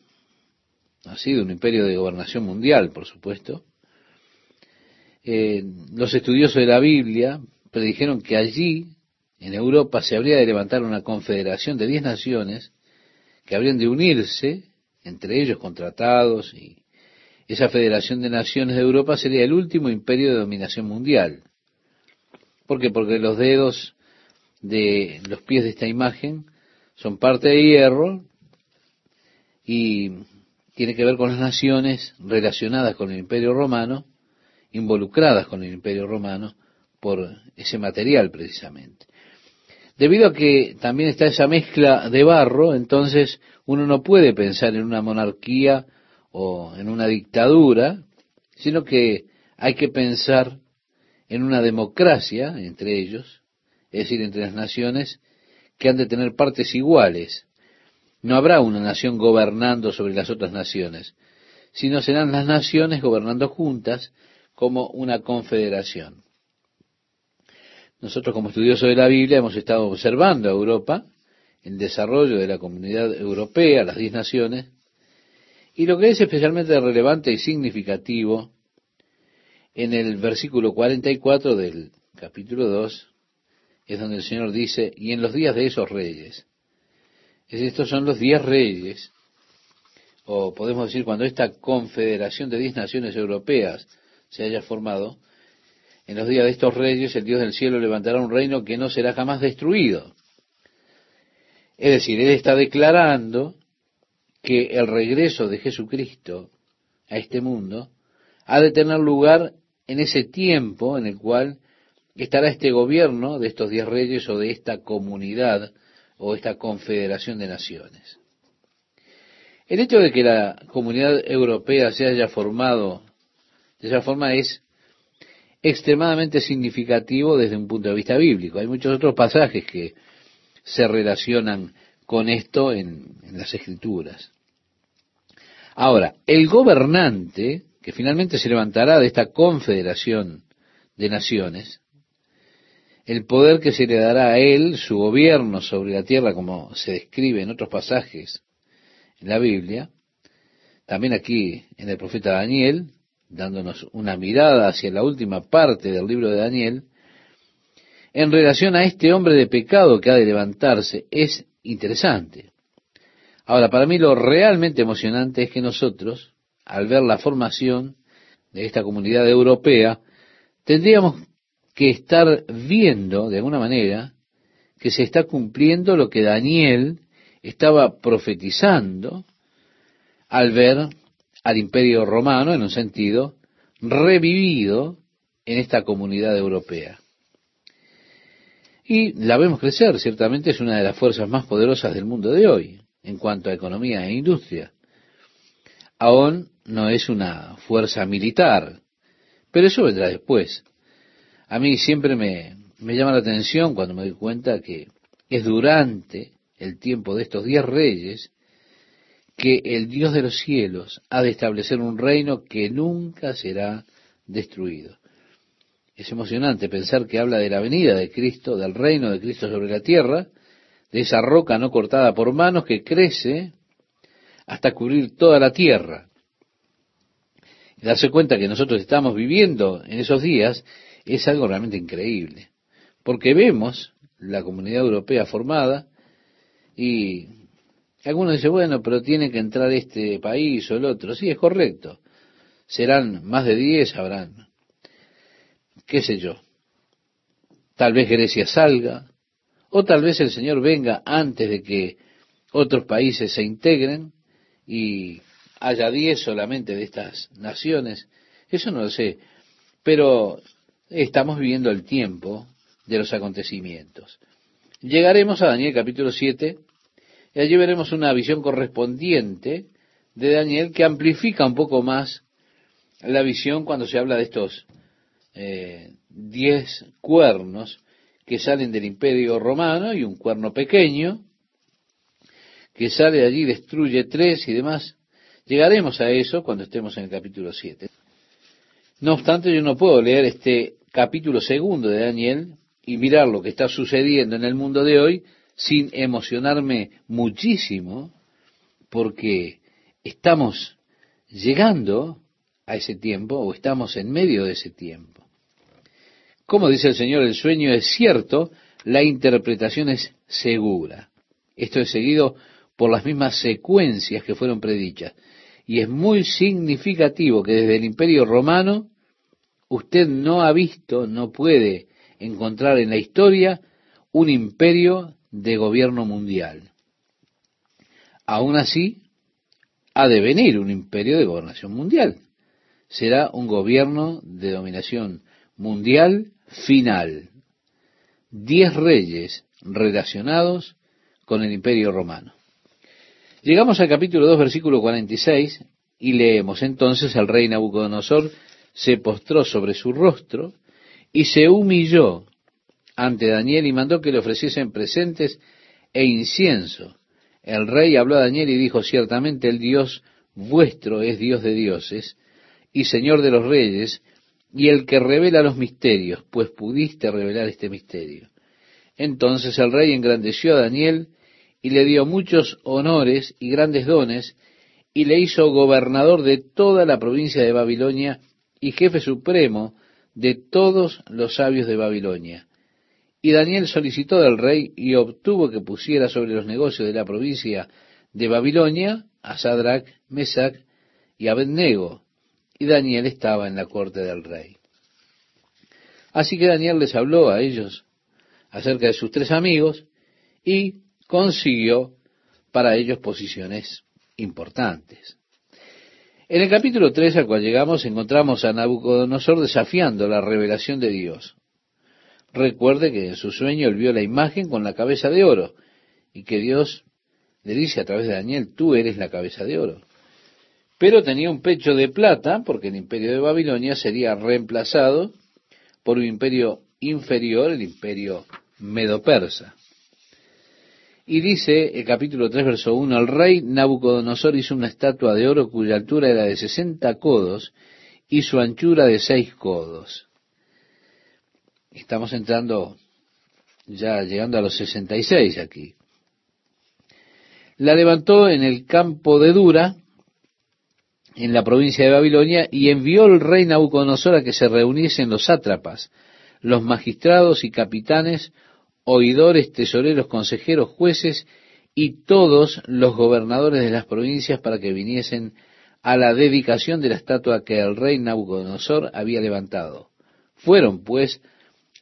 ha sido un imperio de gobernación mundial, por supuesto, eh, los estudiosos de la Biblia predijeron que allí, en Europa, se habría de levantar una confederación de diez naciones que habrían de unirse, entre ellos contratados, y esa Federación de Naciones de Europa sería el último imperio de dominación mundial. ¿Por qué? Porque los dedos de los pies de esta imagen son parte de hierro y tiene que ver con las naciones relacionadas con el imperio romano, involucradas con el imperio romano por ese material precisamente. Debido a que también está esa mezcla de barro, entonces uno no puede pensar en una monarquía o en una dictadura, sino que hay que pensar en una democracia entre ellos, es decir, entre las naciones que han de tener partes iguales. No habrá una nación gobernando sobre las otras naciones, sino serán las naciones gobernando juntas como una confederación. Nosotros como estudiosos de la Biblia hemos estado observando a Europa, el desarrollo de la comunidad europea, las diez naciones, y lo que es especialmente relevante y significativo en el versículo 44 del capítulo 2 es donde el Señor dice, y en los días de esos reyes, es, estos son los diez reyes, o podemos decir cuando esta confederación de diez naciones europeas se haya formado, en los días de estos reyes el Dios del cielo levantará un reino que no será jamás destruido. Es decir, Él está declarando que el regreso de Jesucristo a este mundo ha de tener lugar en ese tiempo en el cual estará este gobierno de estos diez reyes o de esta comunidad o esta confederación de naciones. El hecho de que la comunidad europea se haya formado de esa forma es extremadamente significativo desde un punto de vista bíblico. Hay muchos otros pasajes que se relacionan con esto en, las escrituras. Ahora, el gobernante que finalmente se levantará de esta confederación de naciones, el poder que se le dará a él, su gobierno sobre la tierra, como se describe en otros pasajes en la Biblia, también aquí en el profeta Daniel, dándonos una mirada hacia la última parte del libro de Daniel, en relación a este hombre de pecado que ha de levantarse, es interesante. Ahora, para mí lo realmente emocionante es que nosotros, al ver la formación de esta comunidad europea, tendríamos que estar viendo, de alguna manera, que se está cumpliendo lo que Daniel estaba profetizando al ver al imperio romano, en un sentido, revivido en esta comunidad europea. Y la vemos crecer, ciertamente es una de las fuerzas más poderosas del mundo de hoy, en cuanto a economía e industria. Aún no es una fuerza militar, pero eso vendrá después. A mí siempre me, me llama la atención cuando me doy cuenta que es durante el tiempo de estos diez reyes que el Dios de los cielos ha de establecer un reino que nunca será destruido. Es emocionante pensar que habla de la venida de Cristo, del reino de Cristo sobre la tierra, de esa roca no cortada por manos que crece hasta cubrir toda la tierra. Y darse cuenta que nosotros estamos viviendo en esos días es algo realmente increíble, porque vemos la comunidad europea formada y algunos dicen, bueno, pero tiene que entrar este país o el otro. Sí, es correcto. Serán más de diez, habrán. ¿Qué sé yo? Tal vez Grecia salga, o tal vez el Señor venga antes de que otros países se integren y haya diez solamente de estas naciones. Eso no lo sé. Pero estamos viviendo el tiempo de los acontecimientos. Llegaremos a Daniel capítulo 7 y allí veremos una visión correspondiente de Daniel que amplifica un poco más la visión cuando se habla de estos eh, diez cuernos que salen del imperio romano y un cuerno pequeño que sale de allí, destruye tres y demás. Llegaremos a eso cuando estemos en el capítulo 7. No obstante, yo no puedo leer este capítulo segundo de Daniel y mirar lo que está sucediendo en el mundo de hoy sin emocionarme muchísimo, porque estamos llegando a ese tiempo o estamos en medio de ese tiempo. Como dice el Señor, el sueño es cierto, la interpretación es segura. Esto es seguido por las mismas secuencias que fueron predichas. Y es muy significativo que desde el imperio romano usted no ha visto, no puede encontrar en la historia un imperio de gobierno mundial. Aún así, ha de venir un imperio de gobernación mundial. Será un gobierno de dominación mundial final. Diez reyes relacionados con el imperio romano. Llegamos al capítulo 2, versículo 46, y leemos entonces el rey Nabucodonosor se postró sobre su rostro y se humilló ante Daniel y mandó que le ofreciesen presentes e incienso. El rey habló a Daniel y dijo, ciertamente el Dios vuestro es Dios de dioses y Señor de los reyes y el que revela los misterios, pues pudiste revelar este misterio. Entonces el rey engrandeció a Daniel y le dio muchos honores y grandes dones y le hizo gobernador de toda la provincia de Babilonia y jefe supremo de todos los sabios de Babilonia. Y Daniel solicitó del rey y obtuvo que pusiera sobre los negocios de la provincia de Babilonia a Sadrach, Mesach y Abednego. Y Daniel estaba en la corte del rey. Así que Daniel les habló a ellos acerca de sus tres amigos y consiguió para ellos posiciones importantes. En el capítulo 3 al cual llegamos encontramos a Nabucodonosor desafiando la revelación de Dios. Recuerde que en su sueño él vio la imagen con la cabeza de oro y que Dios le dice a través de Daniel, tú eres la cabeza de oro. Pero tenía un pecho de plata porque el imperio de Babilonia sería reemplazado por un imperio inferior, el imperio medo-persa. Y dice el capítulo 3, verso 1, el rey Nabucodonosor hizo una estatua de oro cuya altura era de 60 codos y su anchura de 6 codos. Estamos entrando ya llegando a los 66 aquí. La levantó en el campo de Dura, en la provincia de Babilonia, y envió el rey Nabucodonosor a que se reuniesen los sátrapas, los magistrados y capitanes, oidores, tesoreros, consejeros, jueces y todos los gobernadores de las provincias para que viniesen a la dedicación de la estatua que el rey Nabucodonosor había levantado. Fueron, pues,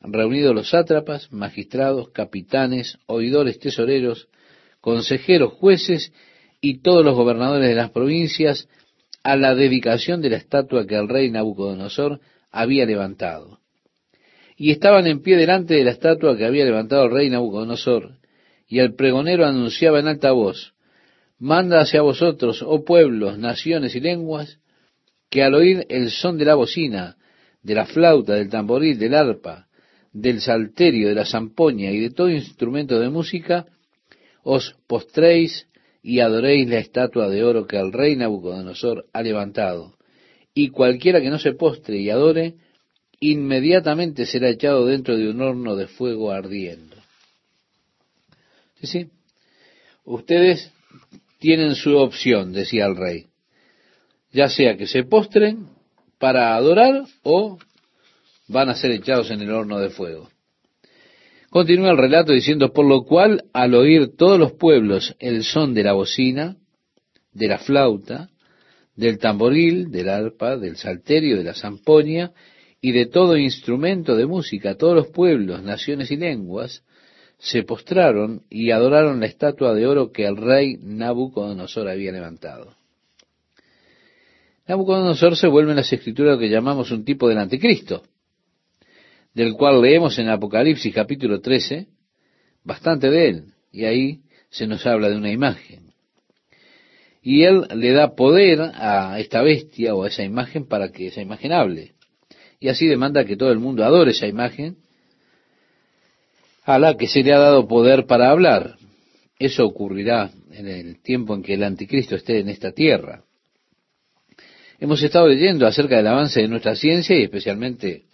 reunidos los sátrapas, magistrados, capitanes, oidores, tesoreros, consejeros, jueces y todos los gobernadores de las provincias a la dedicación de la estatua que el rey Nabucodonosor había levantado. Y estaban en pie delante de la estatua que había levantado el rey Nabucodonosor, y el pregonero anunciaba en alta voz, Manda hacia vosotros, oh pueblos, naciones y lenguas, que al oír el son de la bocina, de la flauta, del tamboril, del arpa, del salterio, de la zampoña y de todo instrumento de música, os postréis y adoréis la estatua de oro que el rey Nabucodonosor ha levantado. Y cualquiera que no se postre y adore, inmediatamente será echado dentro de un horno de fuego ardiendo. Sí, sí. Ustedes tienen su opción, decía el rey. Ya sea que se postren para adorar o van a ser echados en el horno de fuego. Continúa el relato diciendo, por lo cual al oír todos los pueblos el son de la bocina, de la flauta, del tamboril, del arpa, del salterio, de la zampoña y de todo instrumento de música, todos los pueblos, naciones y lenguas, se postraron y adoraron la estatua de oro que el rey Nabucodonosor había levantado. Nabucodonosor se vuelve en las escrituras lo que llamamos un tipo del anticristo del cual leemos en Apocalipsis capítulo 13, bastante de él, y ahí se nos habla de una imagen. Y él le da poder a esta bestia o a esa imagen para que esa imagen hable. Y así demanda que todo el mundo adore esa imagen a la que se le ha dado poder para hablar. Eso ocurrirá en el tiempo en que el anticristo esté en esta tierra. Hemos estado leyendo acerca del avance de nuestra ciencia y especialmente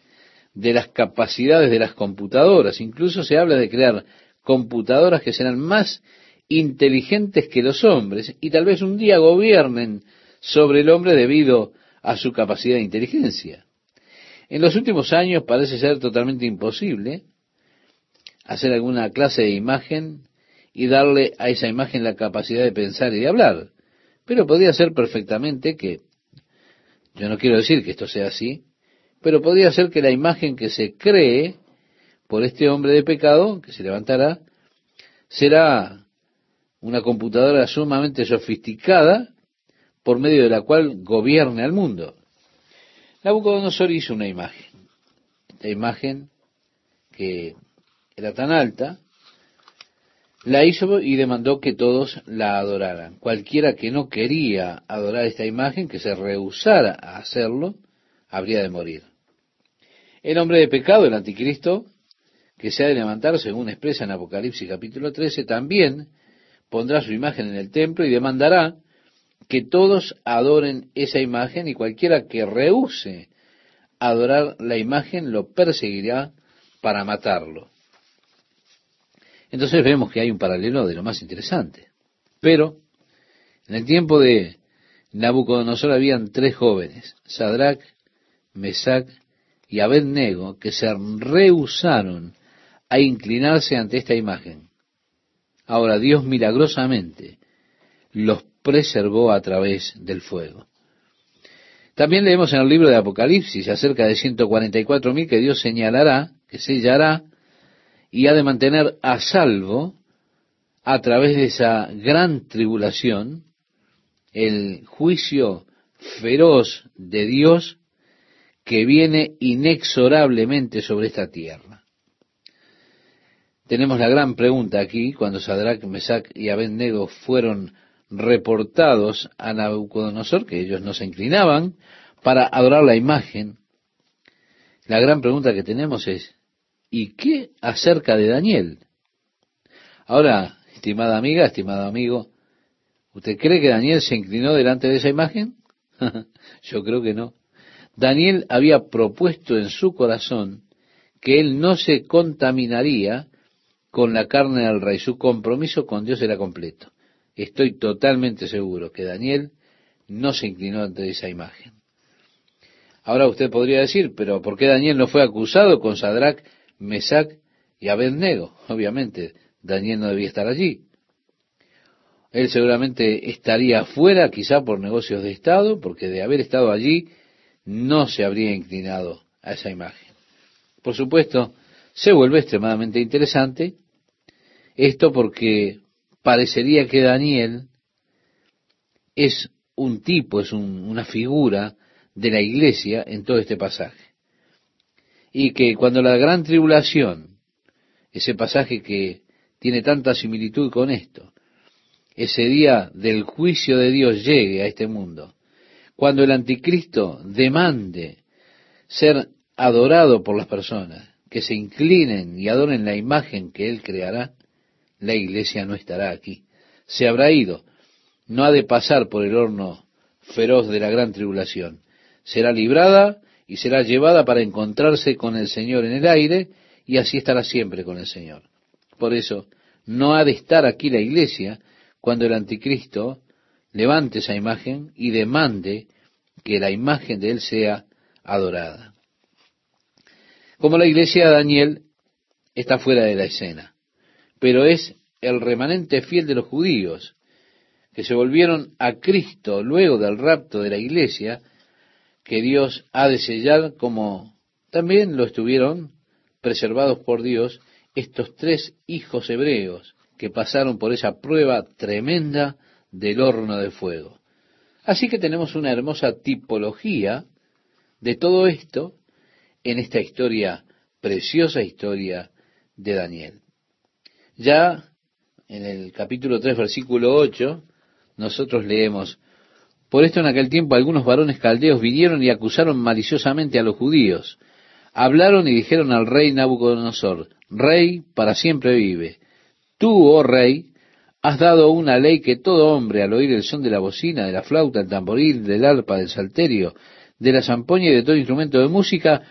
de las capacidades de las computadoras. Incluso se habla de crear computadoras que serán más inteligentes que los hombres y tal vez un día gobiernen sobre el hombre debido a su capacidad de inteligencia. En los últimos años parece ser totalmente imposible hacer alguna clase de imagen y darle a esa imagen la capacidad de pensar y de hablar. Pero podría ser perfectamente que, yo no quiero decir que esto sea así, pero podría ser que la imagen que se cree por este hombre de pecado, que se levantará, será una computadora sumamente sofisticada por medio de la cual gobierne al mundo. Nabucodonosor hizo una imagen. Esta imagen, que era tan alta, la hizo y demandó que todos la adoraran. Cualquiera que no quería adorar esta imagen, que se rehusara a hacerlo, habría de morir. El hombre de pecado, el anticristo, que se ha de levantar, según expresa en Apocalipsis capítulo 13, también pondrá su imagen en el templo y demandará que todos adoren esa imagen y cualquiera que rehúse adorar la imagen lo perseguirá para matarlo. Entonces vemos que hay un paralelo de lo más interesante. Pero en el tiempo de Nabucodonosor habían tres jóvenes, Sadrach, Mesach y Abednego que se rehusaron a inclinarse ante esta imagen. Ahora Dios milagrosamente los preservó a través del fuego. También leemos en el libro de Apocalipsis acerca de 144.000 que Dios señalará, que sellará, y ha de mantener a salvo a través de esa gran tribulación, el juicio feroz de Dios que viene inexorablemente sobre esta tierra. Tenemos la gran pregunta aquí, cuando Sadrach, Mesach y Abednego fueron reportados a Nabucodonosor, que ellos no se inclinaban para adorar la imagen. La gran pregunta que tenemos es, ¿y qué acerca de Daniel? Ahora, estimada amiga, estimado amigo, ¿usted cree que Daniel se inclinó delante de esa imagen? Yo creo que no. Daniel había propuesto en su corazón que él no se contaminaría con la carne del rey. Su compromiso con Dios era completo. Estoy totalmente seguro que Daniel no se inclinó ante esa imagen. Ahora usted podría decir, pero ¿por qué Daniel no fue acusado con Sadrach, Mesach y Abednego? Obviamente, Daniel no debía estar allí. Él seguramente estaría fuera, quizá por negocios de Estado, porque de haber estado allí no se habría inclinado a esa imagen. Por supuesto, se vuelve extremadamente interesante esto porque parecería que Daniel es un tipo, es una figura de la iglesia en todo este pasaje. Y que cuando la gran tribulación, ese pasaje que tiene tanta similitud con esto, ese día del juicio de Dios llegue a este mundo, cuando el anticristo demande ser adorado por las personas, que se inclinen y adoren la imagen que él creará, la iglesia no estará aquí. Se habrá ido. No ha de pasar por el horno feroz de la gran tribulación. Será librada y será llevada para encontrarse con el Señor en el aire y así estará siempre con el Señor. Por eso, no ha de estar aquí la iglesia cuando el anticristo levante esa imagen y demande que la imagen de él sea adorada. Como la iglesia de Daniel está fuera de la escena pero es el remanente fiel de los judíos, que se volvieron a Cristo luego del rapto de la iglesia, que Dios ha de sellar como también lo estuvieron preservados por Dios estos tres hijos hebreos que pasaron por esa prueba tremenda del horno de fuego. Así que tenemos una hermosa tipología de todo esto en esta historia, preciosa historia de Daniel. Ya en el capítulo 3, versículo 8, nosotros leemos, por esto en aquel tiempo algunos varones caldeos vinieron y acusaron maliciosamente a los judíos. Hablaron y dijeron al rey Nabucodonosor, Rey para siempre vive. Tú, oh rey, has dado una ley que todo hombre al oír el son de la bocina, de la flauta, el tamboril, del arpa, del salterio, de la zampoña y de todo instrumento de música,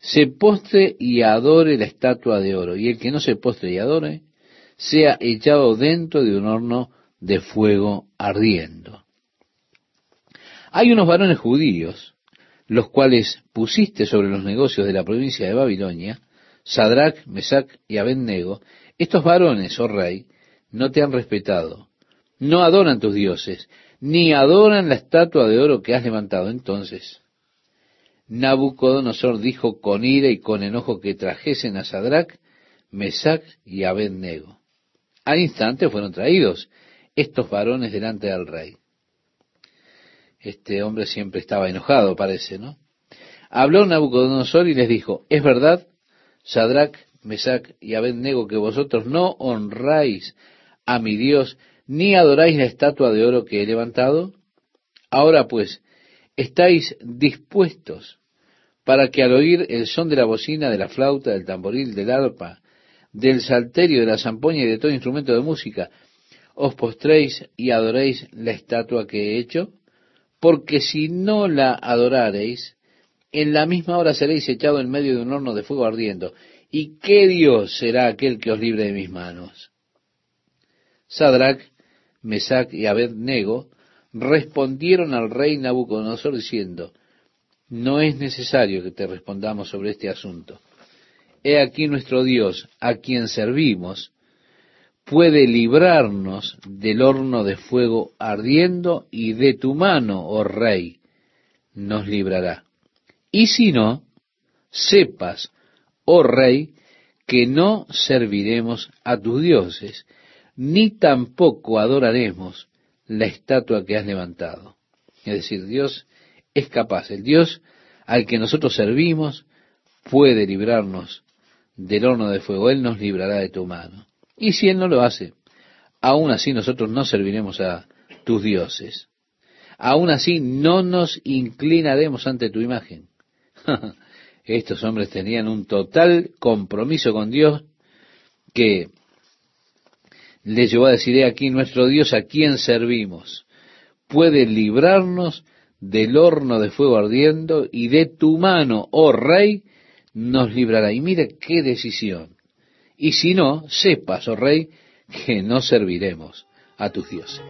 se postre y adore la estatua de oro. Y el que no se postre y adore, sea echado dentro de un horno de fuego ardiendo. Hay unos varones judíos, los cuales pusiste sobre los negocios de la provincia de Babilonia, Sadrach, Mesach y Abednego, estos varones, oh rey, no te han respetado, no adoran tus dioses, ni adoran la estatua de oro que has levantado. Entonces, Nabucodonosor dijo con ira y con enojo que trajesen a Sadrach, Mesach y Abednego. Al instante fueron traídos estos varones delante del rey. Este hombre siempre estaba enojado, parece, ¿no? Habló Nabucodonosor y les dijo, es verdad, Sadrach, Mesach y Abednego, que vosotros no honráis a mi Dios, ni adoráis la estatua de oro que he levantado. Ahora pues, estáis dispuestos para que al oír el son de la bocina, de la flauta, del tamboril, del arpa, del salterio, de la zampoña y de todo instrumento de música, os postréis y adoréis la estatua que he hecho? Porque si no la adorareis, en la misma hora seréis echado en medio de un horno de fuego ardiendo. ¿Y qué Dios será aquel que os libre de mis manos? Sadrach, Mesach y Abednego respondieron al rey Nabucodonosor diciendo, no es necesario que te respondamos sobre este asunto he aquí nuestro Dios, a quien servimos, puede librarnos del horno de fuego ardiendo y de tu mano, oh rey, nos librará. Y si no, sepas, oh rey, que no serviremos a tus dioses, ni tampoco adoraremos la estatua que has levantado. Es decir, Dios es capaz, el Dios al que nosotros servimos puede librarnos del horno de fuego, Él nos librará de tu mano. Y si Él no lo hace, aún así nosotros no serviremos a tus dioses. Aún así no nos inclinaremos ante tu imagen. Estos hombres tenían un total compromiso con Dios que les llevó a decir, aquí nuestro Dios a quien servimos. Puede librarnos del horno de fuego ardiendo y de tu mano, oh rey, nos librará. Y mire qué decisión. Y si no, sepas, oh rey, que no serviremos a tus dioses.